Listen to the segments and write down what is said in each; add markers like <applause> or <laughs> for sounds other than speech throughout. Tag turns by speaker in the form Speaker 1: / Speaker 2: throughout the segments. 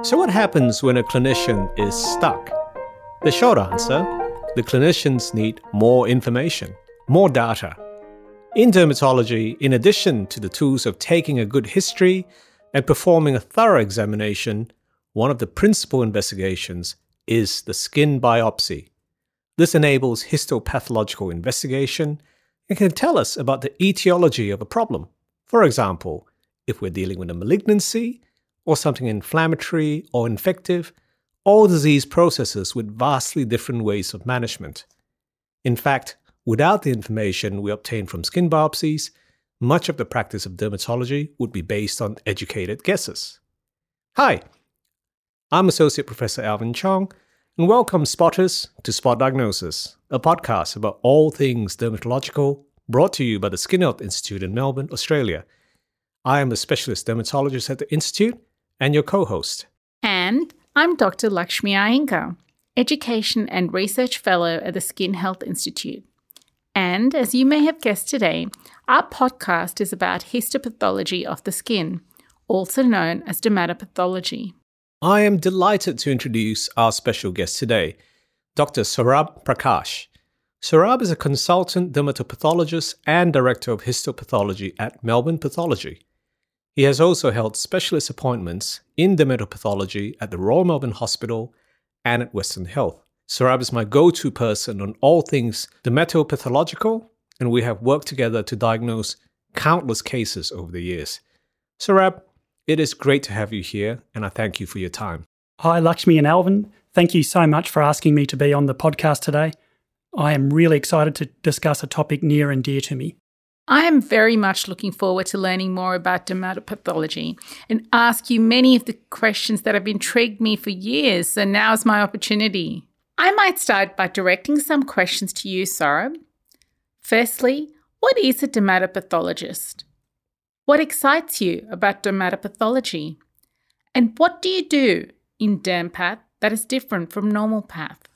Speaker 1: So, what happens when a clinician is stuck? The short answer the clinicians need more information, more data. In dermatology, in addition to the tools of taking a good history and performing a thorough examination, one of the principal investigations is the skin biopsy. This enables histopathological investigation and can tell us about the etiology of a problem. For example, if we're dealing with a malignancy or something inflammatory or infective, all disease processes with vastly different ways of management. In fact, without the information we obtain from skin biopsies, much of the practice of dermatology would be based on educated guesses. Hi, I'm Associate Professor Alvin Chong, and welcome spotters to Spot Diagnosis, a podcast about all things dermatological brought to you by the Skin Health Institute in Melbourne, Australia. I am a specialist dermatologist at the Institute and your co host.
Speaker 2: And I'm Dr. Lakshmi Iyengar, Education and Research Fellow at the Skin Health Institute. And as you may have guessed today, our podcast is about histopathology of the skin, also known as dermatopathology.
Speaker 1: I am delighted to introduce our special guest today, Dr. Saurabh Prakash. Saurabh is a consultant dermatopathologist and director of histopathology at Melbourne Pathology. He has also held specialist appointments in dermatopathology at the Royal Melbourne Hospital and at Western Health. Saurabh is my go to person on all things dermatopathological, and we have worked together to diagnose countless cases over the years. Saurabh, it is great to have you here, and I thank you for your time.
Speaker 3: Hi, Lakshmi and Alvin. Thank you so much for asking me to be on the podcast today. I am really excited to discuss a topic near and dear to me.
Speaker 2: I am very much looking forward to learning more about dermatopathology and ask you many of the questions that have intrigued me for years, so now is my opportunity. I might start by directing some questions to you, Saurabh. Firstly, what is a dermatopathologist? What excites you about dermatopathology? And what do you do in DermPath that is different from normal path?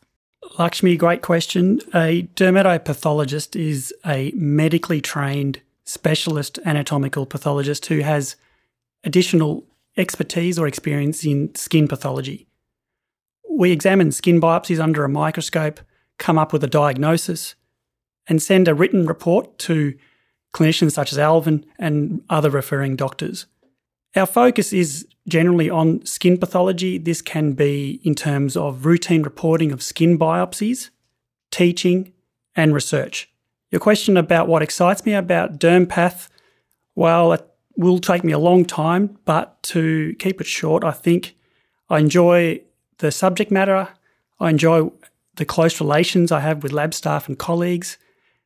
Speaker 3: Lakshmi, great question. A dermatopathologist is a medically trained specialist anatomical pathologist who has additional expertise or experience in skin pathology. We examine skin biopsies under a microscope, come up with a diagnosis, and send a written report to clinicians such as Alvin and other referring doctors. Our focus is generally on skin pathology. This can be in terms of routine reporting of skin biopsies, teaching, and research. Your question about what excites me about DermPath, well, it will take me a long time, but to keep it short, I think I enjoy the subject matter. I enjoy the close relations I have with lab staff and colleagues,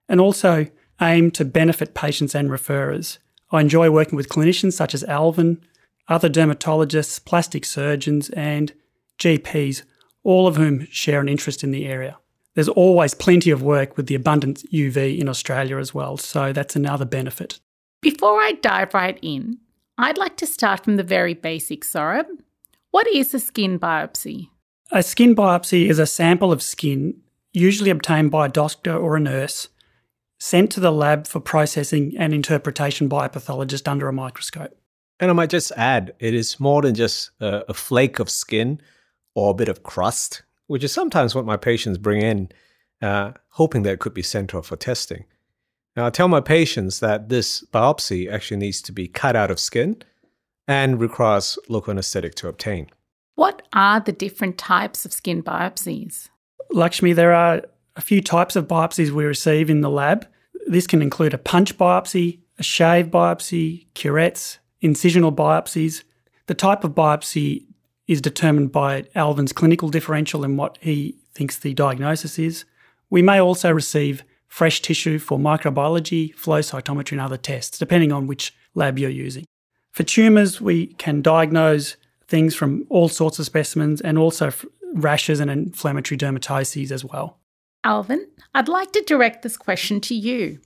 Speaker 3: and also aim to benefit patients and referrers. I enjoy working with clinicians such as Alvin, other dermatologists, plastic surgeons, and GPs, all of whom share an interest in the area. There's always plenty of work with the abundant UV in Australia as well, so that's another benefit.
Speaker 2: Before I dive right in, I'd like to start from the very basics, Saurabh. What is a skin biopsy?
Speaker 3: A skin biopsy is a sample of skin, usually obtained by a doctor or a nurse, sent to the lab for processing and interpretation by a pathologist under a microscope.
Speaker 1: And I might just add, it is more than just a, a flake of skin or a bit of crust, which is sometimes what my patients bring in, uh, hoping that it could be sent off for testing. Now, I tell my patients that this biopsy actually needs to be cut out of skin and requires local anesthetic to obtain.
Speaker 2: What are the different types of skin biopsies?
Speaker 3: Lakshmi, there are a few types of biopsies we receive in the lab. This can include a punch biopsy, a shave biopsy, curettes, incisional biopsies. The type of biopsy is determined by Alvin's clinical differential and what he thinks the diagnosis is. We may also receive fresh tissue for microbiology, flow cytometry, and other tests, depending on which lab you're using. For tumours, we can diagnose things from all sorts of specimens and also rashes and inflammatory dermatoses as well.
Speaker 2: Alvin, I'd like to direct this question to you.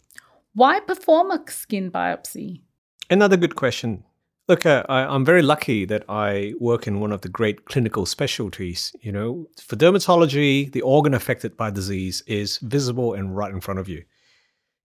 Speaker 2: Why perform a skin biopsy?
Speaker 1: Another good question. Look, uh, I, am very lucky that I work in one of the great clinical specialties. You know, for dermatology, the organ affected by disease is visible and right in front of you.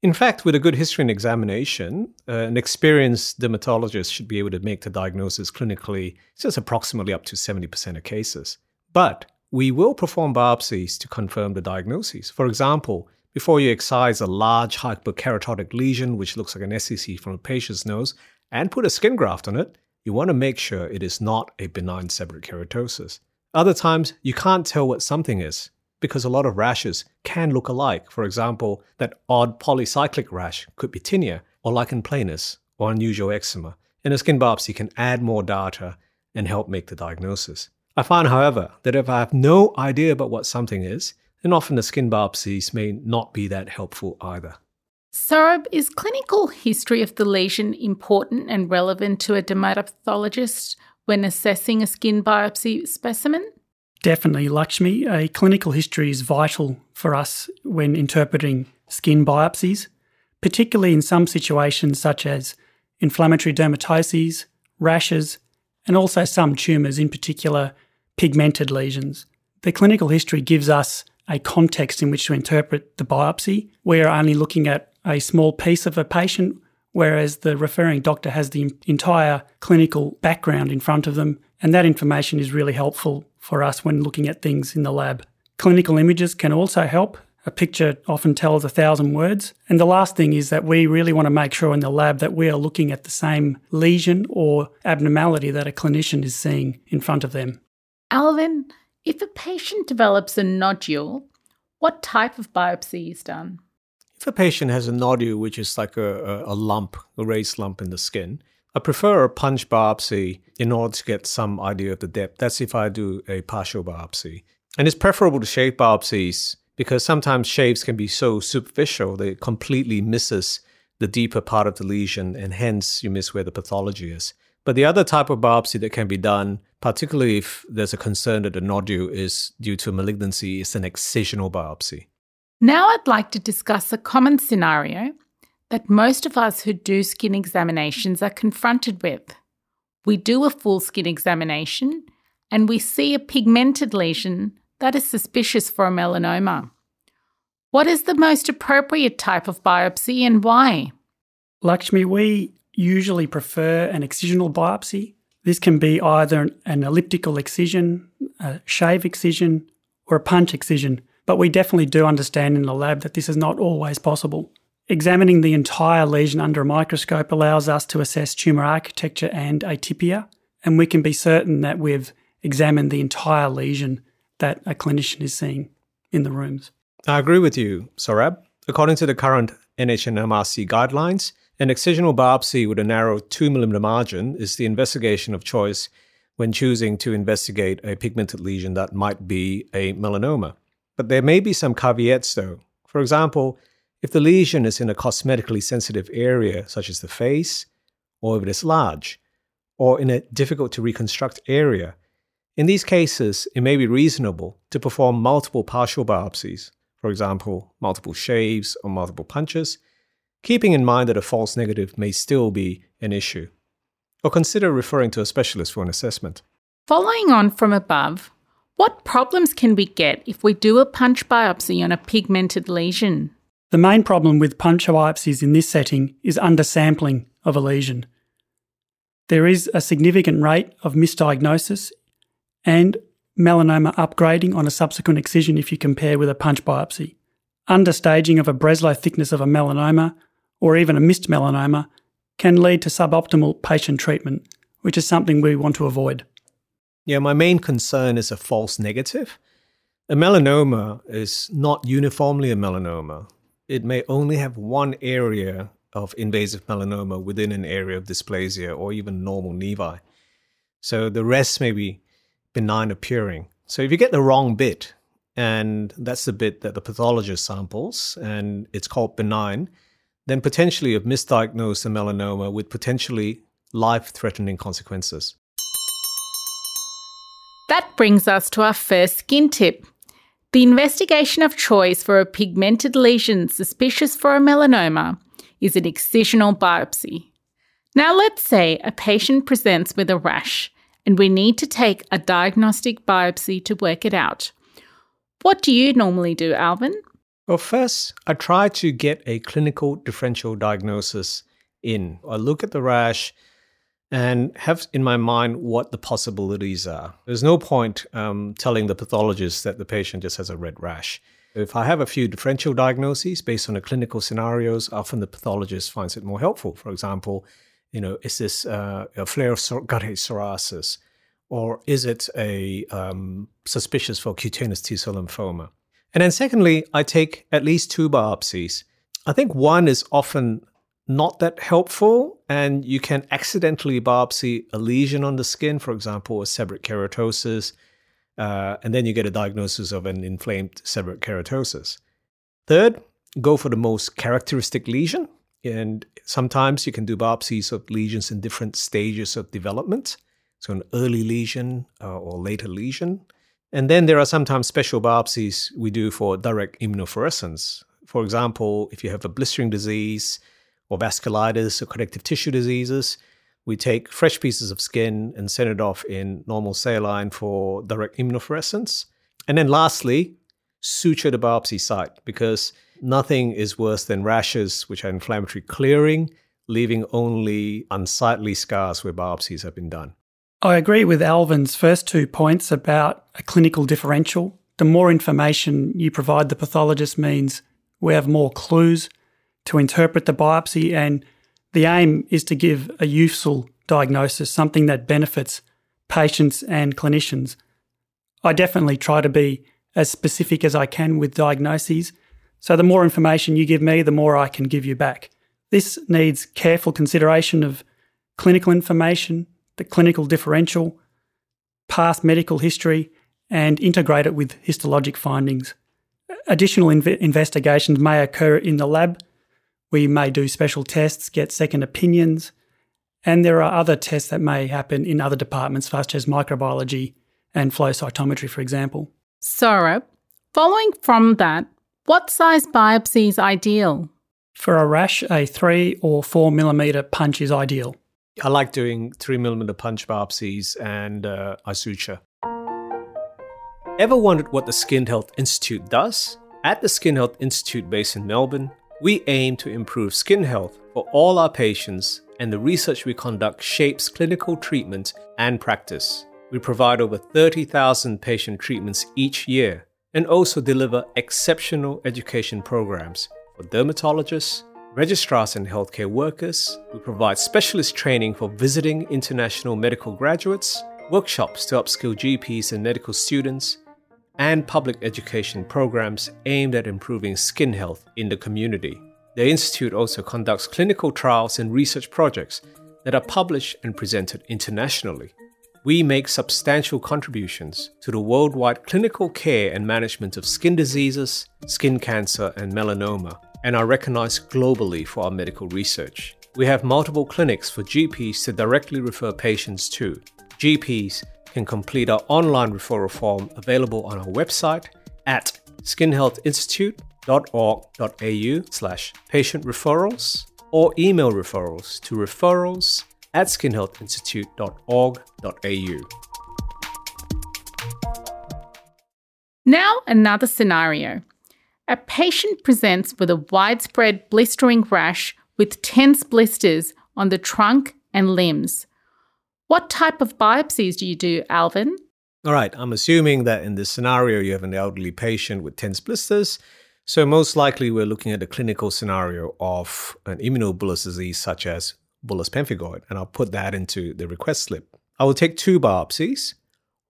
Speaker 1: In fact, with a good history and examination, uh, an experienced dermatologist should be able to make the diagnosis clinically just approximately up to 70% of cases. But we will perform biopsies to confirm the diagnosis. For example, before you excise a large hyperkeratotic lesion, which looks like an SCC from a patient's nose, and put a skin graft on it, you want to make sure it is not a benign seborrheic keratosis. Other times, you can't tell what something is because a lot of rashes can look alike. For example, that odd polycyclic rash could be tinea or lichen planus or unusual eczema, and a skin biopsy can add more data and help make the diagnosis. I find, however, that if I have no idea about what something is, then often the skin biopsies may not be that helpful either.
Speaker 2: Saurabh, is clinical history of the lesion important and relevant to a dermatopathologist when assessing a skin biopsy specimen?
Speaker 3: Definitely, Lakshmi. A clinical history is vital for us when interpreting skin biopsies, particularly in some situations such as inflammatory dermatoses, rashes, and also some tumours, in particular pigmented lesions. The clinical history gives us a context in which to interpret the biopsy. We are only looking at a small piece of a patient, whereas the referring doctor has the entire clinical background in front of them, and that information is really helpful for us when looking at things in the lab. Clinical images can also help. A picture often tells a thousand words. And the last thing is that we really want to make sure in the lab that we are looking at the same lesion or abnormality that a clinician is seeing in front of them.
Speaker 2: Alvin, if a patient develops a nodule, what type of biopsy is done?
Speaker 1: If a patient has a nodule, which is like a, a, a lump, a raised lump in the skin, I prefer a punch biopsy in order to get some idea of the depth. That's if I do a partial biopsy. And it's preferable to shave biopsies because sometimes shaves can be so superficial that it completely misses the deeper part of the lesion and hence you miss where the pathology is. But the other type of biopsy that can be done, particularly if there's a concern that the nodule is due to malignancy, is an excisional biopsy.
Speaker 2: Now I'd like to discuss a common scenario that most of us who do skin examinations are confronted with. We do a full skin examination and we see a pigmented lesion that is suspicious for a melanoma. What is the most appropriate type of biopsy and why?
Speaker 3: Lakshmi, we usually prefer an excisional biopsy. This can be either an elliptical excision, a shave excision, or a punch excision, but we definitely do understand in the lab that this is not always possible. Examining the entire lesion under a microscope allows us to assess tumour architecture and atypia, and we can be certain that we've examined the entire lesion that a clinician is seeing in the rooms.
Speaker 1: I agree with you, Saurabh. According to the current NHMRC guidelines, an excisional biopsy with a narrow 2mm margin is the investigation of choice when choosing to investigate a pigmented lesion that might be a melanoma. But there may be some caveats though. For example, if the lesion is in a cosmetically sensitive area, such as the face, or if it is large, or in a difficult to reconstruct area, in these cases, it may be reasonable to perform multiple partial biopsies, for example, multiple shaves or multiple punches, keeping in mind that a false negative may still be an issue. Or consider referring to a specialist for an assessment.
Speaker 2: Following on from above, what problems can we get if we do a punch biopsy on a pigmented lesion?
Speaker 3: The main problem with punch biopsies in this setting is undersampling of a lesion. There is a significant rate of misdiagnosis and melanoma upgrading on a subsequent excision if you compare with a punch biopsy. Understaging of a Breslow thickness of a melanoma or even a missed melanoma can lead to suboptimal patient treatment, which is something we want to avoid.
Speaker 1: Yeah, my main concern is a false negative. A melanoma is not uniformly a melanoma it may only have one area of invasive melanoma within an area of dysplasia or even normal nevi. So the rest may be benign appearing. So if you get the wrong bit, and that's the bit that the pathologist samples, and it's called benign, then potentially you've misdiagnosed a melanoma with potentially life threatening consequences.
Speaker 2: That brings us to our first skin tip the investigation of choice for a pigmented lesion suspicious for a melanoma is an excisional biopsy. Now, let's say a patient presents with a rash and we need to take a diagnostic biopsy to work it out. What do you normally do, Alvin?
Speaker 1: Well, first, I try to get a clinical differential diagnosis in. I look at the rash and have in my mind what the possibilities are. There's no point um, telling the pathologist that the patient just has a red rash. If I have a few differential diagnoses based on the clinical scenarios, often the pathologist finds it more helpful. For example, you know, is this uh, a flare of Guttate psoriasis, or is it a um, suspicious for cutaneous T-cell lymphoma? And then secondly, I take at least two biopsies. I think one is often not that helpful, and you can accidentally biopsy a lesion on the skin, for example, a seborrheic keratosis, uh, and then you get a diagnosis of an inflamed seborrheic keratosis. Third, go for the most characteristic lesion, and sometimes you can do biopsies of lesions in different stages of development. So, an early lesion uh, or later lesion. And then there are sometimes special biopsies we do for direct immunofluorescence. For example, if you have a blistering disease or vasculitis or connective tissue diseases, we take fresh pieces of skin and send it off in normal saline for direct immunofluorescence. And then lastly, suture the biopsy site because nothing is worse than rashes which are inflammatory clearing, leaving only unsightly scars where biopsies have been done.
Speaker 3: I agree with Alvin's first two points about a clinical differential. The more information you provide the pathologist means we have more clues to interpret the biopsy, and the aim is to give a useful diagnosis, something that benefits patients and clinicians. I definitely try to be as specific as I can with diagnoses, so the more information you give me, the more I can give you back. This needs careful consideration of clinical information, the clinical differential, past medical history, and integrate it with histologic findings. Additional inv- investigations may occur in the lab. We may do special tests, get second opinions, and there are other tests that may happen in other departments, such as microbiology and flow cytometry, for example.
Speaker 2: Saurabh, following from that, what size biopsy is ideal?
Speaker 3: For a rash, a 3 or 4 millimetre punch is ideal.
Speaker 1: I like doing three millimeter punch biopsies and uh, I suture. Ever wondered what the Skin Health Institute does? At the Skin Health Institute based in Melbourne, we aim to improve skin health for all our patients, and the research we conduct shapes clinical treatment and practice. We provide over 30,000 patient treatments each year and also deliver exceptional education programs for dermatologists, registrars and healthcare workers. We provide specialist training for visiting international medical graduates, workshops to upskill GPs and medical students, and public education programs aimed at improving skin health in the community. The Institute also conducts clinical trials and research projects that are published and presented internationally. We make substantial contributions to the worldwide clinical care and management of skin diseases, skin cancer, and melanoma and are recognized globally for our medical research. We have multiple clinics for GPs to directly refer patients to. GPs can complete our online referral form available on our website at skinhealthinstitute.org.au slash patient referrals or email referrals to referrals at skinhealthinstitute.org.au.
Speaker 2: Now, another scenario. A patient presents with a widespread blistering rash with tense blisters on the trunk and limbs. What type of biopsies do you do, Alvin?
Speaker 1: All right, I'm assuming that in this scenario you have an elderly patient with tense blisters. So, most likely, we're looking at a clinical scenario of an immunobullous disease such as bullous pemphigoid, and I'll put that into the request slip. I will take two biopsies.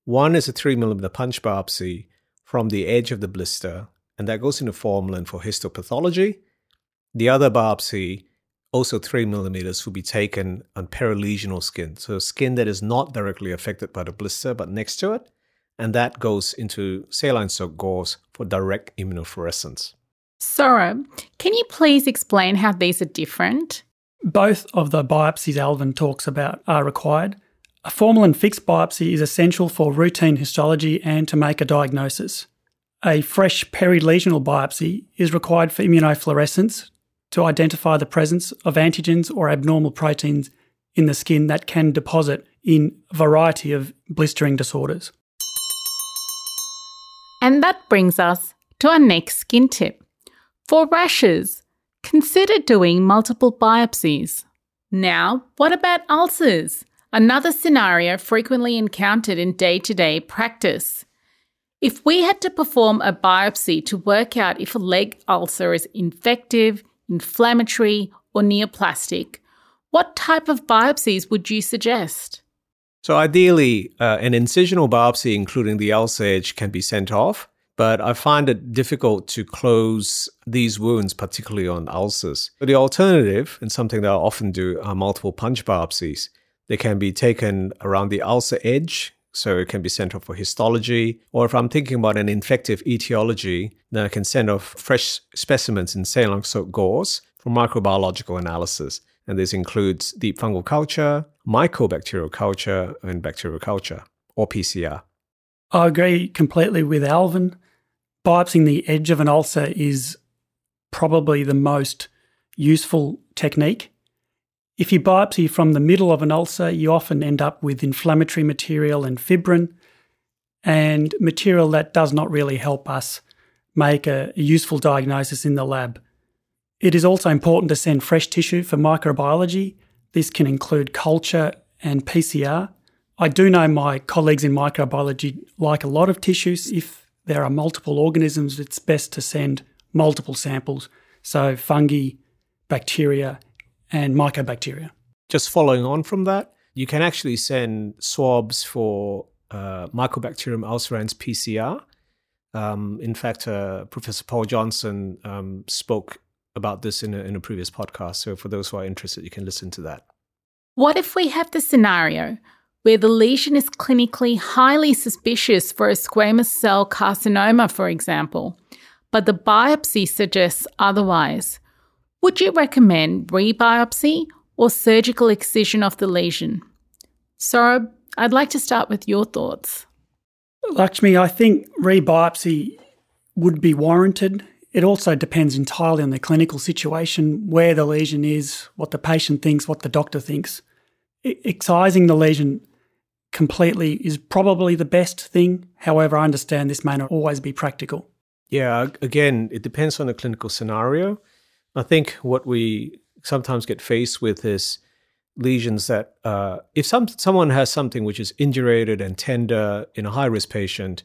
Speaker 1: One is a 3 millimeter punch biopsy from the edge of the blister and that goes into formalin for histopathology. The other biopsy, also three millimeters, will be taken on perilesional skin, so skin that is not directly affected by the blister but next to it, and that goes into saline soaked gauze for direct immunofluorescence.
Speaker 2: Saurabh, can you please explain how these are different?
Speaker 3: Both of the biopsies Alvin talks about are required. A formalin fixed biopsy is essential for routine histology and to make a diagnosis. A fresh perilesional biopsy is required for immunofluorescence to identify the presence of antigens or abnormal proteins in the skin that can deposit in a variety of blistering disorders.
Speaker 2: And that brings us to our next skin tip. For rashes, consider doing multiple biopsies. Now, what about ulcers? Another scenario frequently encountered in day to day practice. If we had to perform a biopsy to work out if a leg ulcer is infective, inflammatory, or neoplastic, what type of biopsies would you suggest?
Speaker 1: So, ideally, uh, an incisional biopsy, including the ulcer edge, can be sent off, but I find it difficult to close these wounds, particularly on ulcers. But the alternative, and something that I often do, are multiple punch biopsies. They can be taken around the ulcer edge, so it can be sent off for histology. Or if I'm thinking about an infective etiology, then I can send off fresh specimens in saline soaked gauze for microbiological analysis. And this includes deep fungal culture, mycobacterial culture, and bacterial culture, or PCR.
Speaker 3: I agree completely with Alvin. Biopsying the edge of an ulcer is probably the most useful technique. If you biopsy from the middle of an ulcer, you often end up with inflammatory material and fibrin, and material that does not really help us make a, useful diagnosis in the lab. It is also important to send fresh tissue for microbiology. This can include culture and PCR. I do know my colleagues in microbiology like a lot of tissues. If there are multiple organisms, it's best to send multiple samples. So, fungi, bacteria, and mycobacteria.
Speaker 1: Just following on from that, you can actually send swabs for uh, Mycobacterium ulcerans PCR. Um, in fact, uh, Professor Paul Johnson um, spoke about this in a, in a previous podcast. So for those who are interested, you can listen to that.
Speaker 2: What if we have the scenario where the lesion is clinically highly suspicious for a squamous cell carcinoma, for example, but the biopsy suggests otherwise? Would you recommend rebiopsy or surgical excision of the lesion? Saurabh, I'd like to start with your thoughts.
Speaker 3: Lakshmi, I think rebiopsy would be warranted it also depends entirely on the clinical situation, where the lesion is, what the patient thinks, what the doctor thinks. Excising the lesion completely is probably the best thing. However, I understand this may not always be practical.
Speaker 1: Yeah, again, it depends on the clinical scenario. I think what we sometimes get faced with is lesions that, uh, if some someone has something which is indurated and tender in a high risk patient,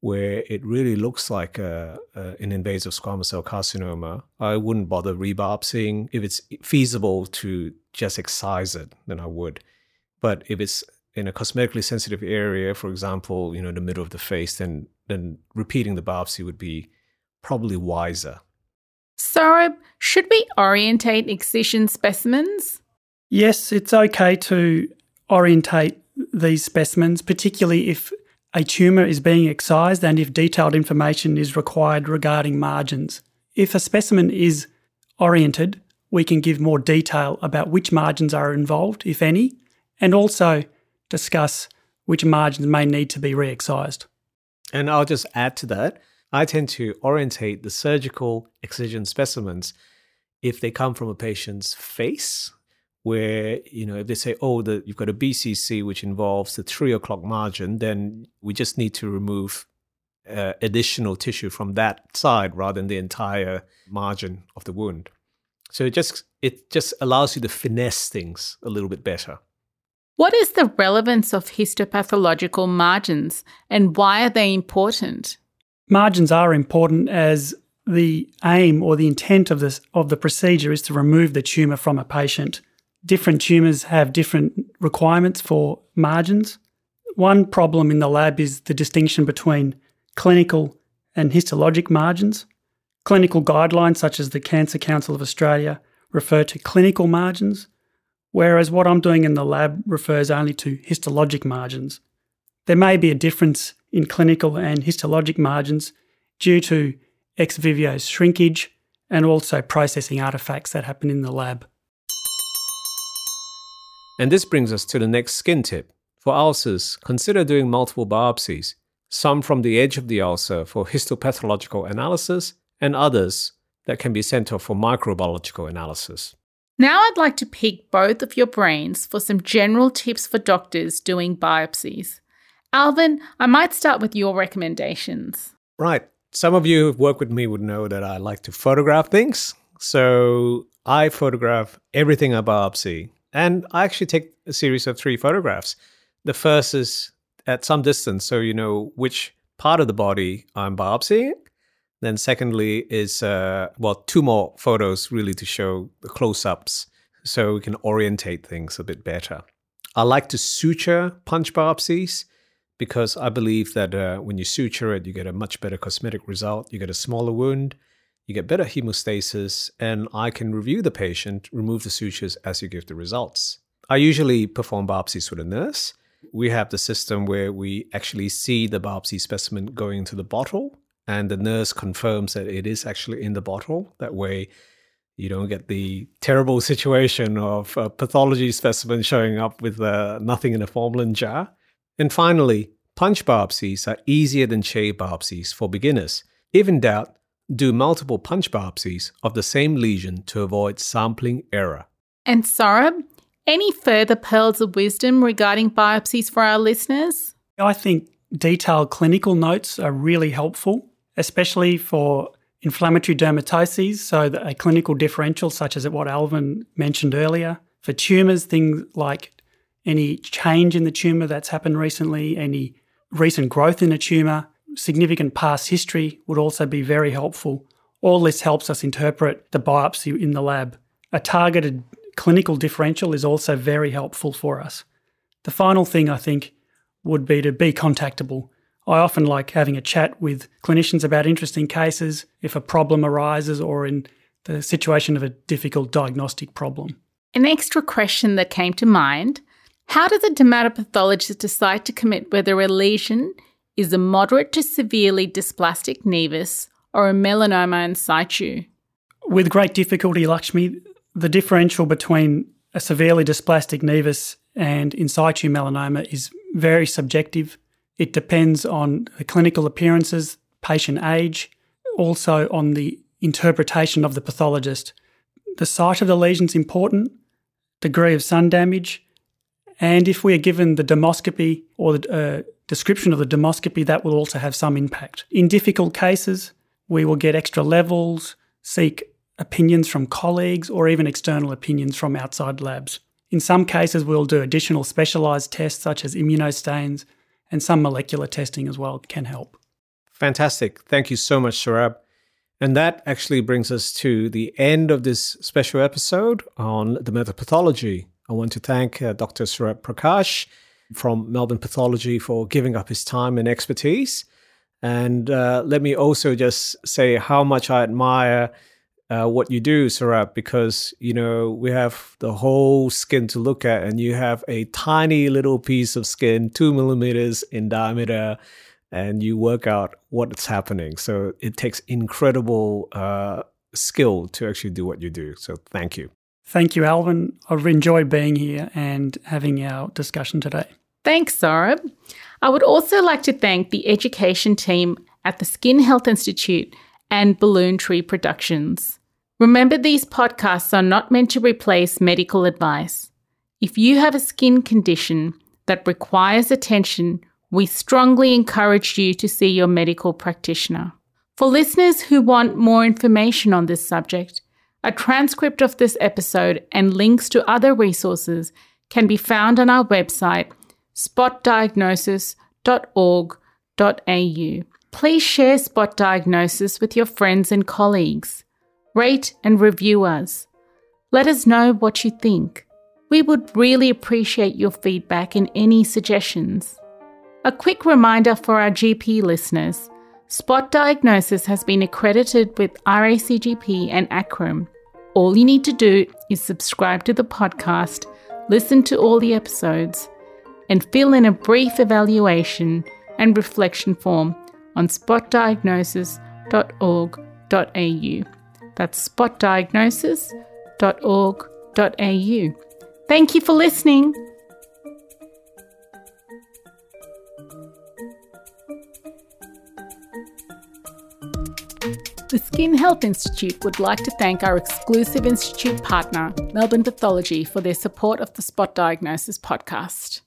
Speaker 1: where it really looks like a, a, an invasive squamous cell carcinoma, I wouldn't bother rebiopsying. If it's feasible to just excise it, then I would. But if it's in a cosmetically sensitive area, for example, you know, in the middle of the face, then then repeating the biopsy would be probably wiser.
Speaker 2: So, should we orientate excision specimens?
Speaker 3: Yes, it's okay to orientate these specimens, particularly if a tumour is being excised and if detailed information is required regarding margins. If a specimen is oriented, we can give more detail about which margins are involved, if any, and also discuss which margins may need to be re excised.
Speaker 1: And I'll just add to that I tend to orientate the surgical excision specimens if they come from a patient's face where you know if they say oh the, you've got a bcc which involves the three o'clock margin then we just need to remove uh, additional tissue from that side rather than the entire margin of the wound so it just it just allows you to finesse things a little bit better
Speaker 2: what is the relevance of histopathological margins and why are they important
Speaker 3: margins are important as the aim or the intent of this of the procedure is to remove the tumor from a patient different tumours have different requirements for margins. One problem in the lab is the distinction between clinical and histologic margins. Clinical guidelines, such as the Cancer Council of Australia, refer to clinical margins, whereas what I'm doing in the lab refers only to histologic margins. There may be a difference in clinical and histologic margins due to ex vivo shrinkage and also processing artefacts that happen in the lab.
Speaker 1: And this brings us to the next skin tip. For ulcers, consider doing multiple biopsies, some from the edge of the ulcer for histopathological analysis, and others that can be sent off for microbiological analysis.
Speaker 2: Now, I'd like to pick both of your brains for some general tips for doctors doing biopsies. Alvin, I might start with your recommendations.
Speaker 1: Right. Some of you who've worked with me would know that I like to photograph things. So I photograph everything I biopsy. And I actually take a series of three photographs. The first is at some distance, so you know which part of the body I'm biopsying. Then, secondly, is uh, well, two more photos really to show the close ups so we can orientate things a bit better. I like to suture punch biopsies because I believe that uh, when you suture it, you get a much better cosmetic result. You get a smaller wound, you get better hemostasis, and I can review the patient, remove the sutures as you give the results. I usually perform biopsies with a nurse. We have the system where we actually see the biopsy specimen going into the bottle, and the nurse confirms that it is actually in the bottle. That way, you don't get the terrible <laughs> situation of a pathology specimen showing up with uh, nothing in a formalin jar. And finally, punch biopsies are easier than shave biopsies for beginners. If in doubt, do multiple punch biopsies of the same lesion to avoid sampling error.
Speaker 2: And Saurabh, any further pearls of wisdom regarding biopsies for our listeners?
Speaker 3: I think detailed clinical notes are really helpful, especially for inflammatory dermatoses, so a clinical differential, such as what Alvin mentioned earlier. For tumours, things like any change in the tumour that's happened recently, any recent growth in a tumour, significant past history would also be very helpful. All this helps us interpret the biopsy in the lab. A targeted clinical differential is also very helpful for us. The final thing I think would be to be contactable. I often like having a chat with clinicians about interesting cases if a problem arises or in the situation of a difficult diagnostic problem.
Speaker 2: An extra question that came to mind how does a dermatopathologist decide to commit whether a lesion is a moderate to severely dysplastic nevus or a melanoma in situ?
Speaker 3: With great difficulty, Lakshmi, the differential between a severely dysplastic nevus and in situ melanoma is very subjective. It depends on the clinical appearances, patient age, also on the interpretation of the pathologist. The site of the lesion is important, degree of sun damage, and if we are given the dermoscopy or the uh, description of the dermoscopy, that will also have some impact. In difficult cases, we will get extra levels, seek opinions from colleagues, or even external opinions from outside labs. In some cases, we'll do additional specialised tests such as immunostains, and some molecular testing as well can help.
Speaker 1: Fantastic. Thank you so much, Saurabh. And that actually brings us to the end of this special episode on dermatopathology. I want to thank uh, Dr. Saurabh Prakash from Melbourne Pathology for giving up his time and expertise. And uh, let me also just say how much I admire uh, what you do, Saurabh, because you know we have the whole skin to look at, and you have a tiny little piece of skin, two millimeters in diameter, and you work out what's happening. So it takes incredible uh, skill to actually do what you do. So thank you.
Speaker 3: Thank you, Alvin. I've enjoyed being here and having our discussion today.
Speaker 2: Thanks, Saurabh. I would also like to thank the education team at the Skin Health Institute and Balloon Tree Productions. Remember, these podcasts are not meant to replace medical advice. If you have a skin condition that requires attention, we strongly encourage you to see your medical practitioner. For listeners who want more information on this subject, a transcript of this episode and links to other resources can be found on our website, spotdiagnosis.org.au. Please share Spot Diagnosis with your friends and colleagues. Rate and review us. Let us know what you think. We would really appreciate your feedback and any suggestions. A quick reminder for our GP listeners Spot Diagnosis has been accredited with RACGP and ACRRM. All you need to do is subscribe to the podcast, listen to all the episodes, and fill in a brief evaluation and reflection form on spotdiagnosis.org.au. That's spotdiagnosis.org.au. Thank you for listening. The Skin Health Institute would like to thank our exclusive institute partner, Melbourne Pathology, for their support of the Spot Diagnosis podcast.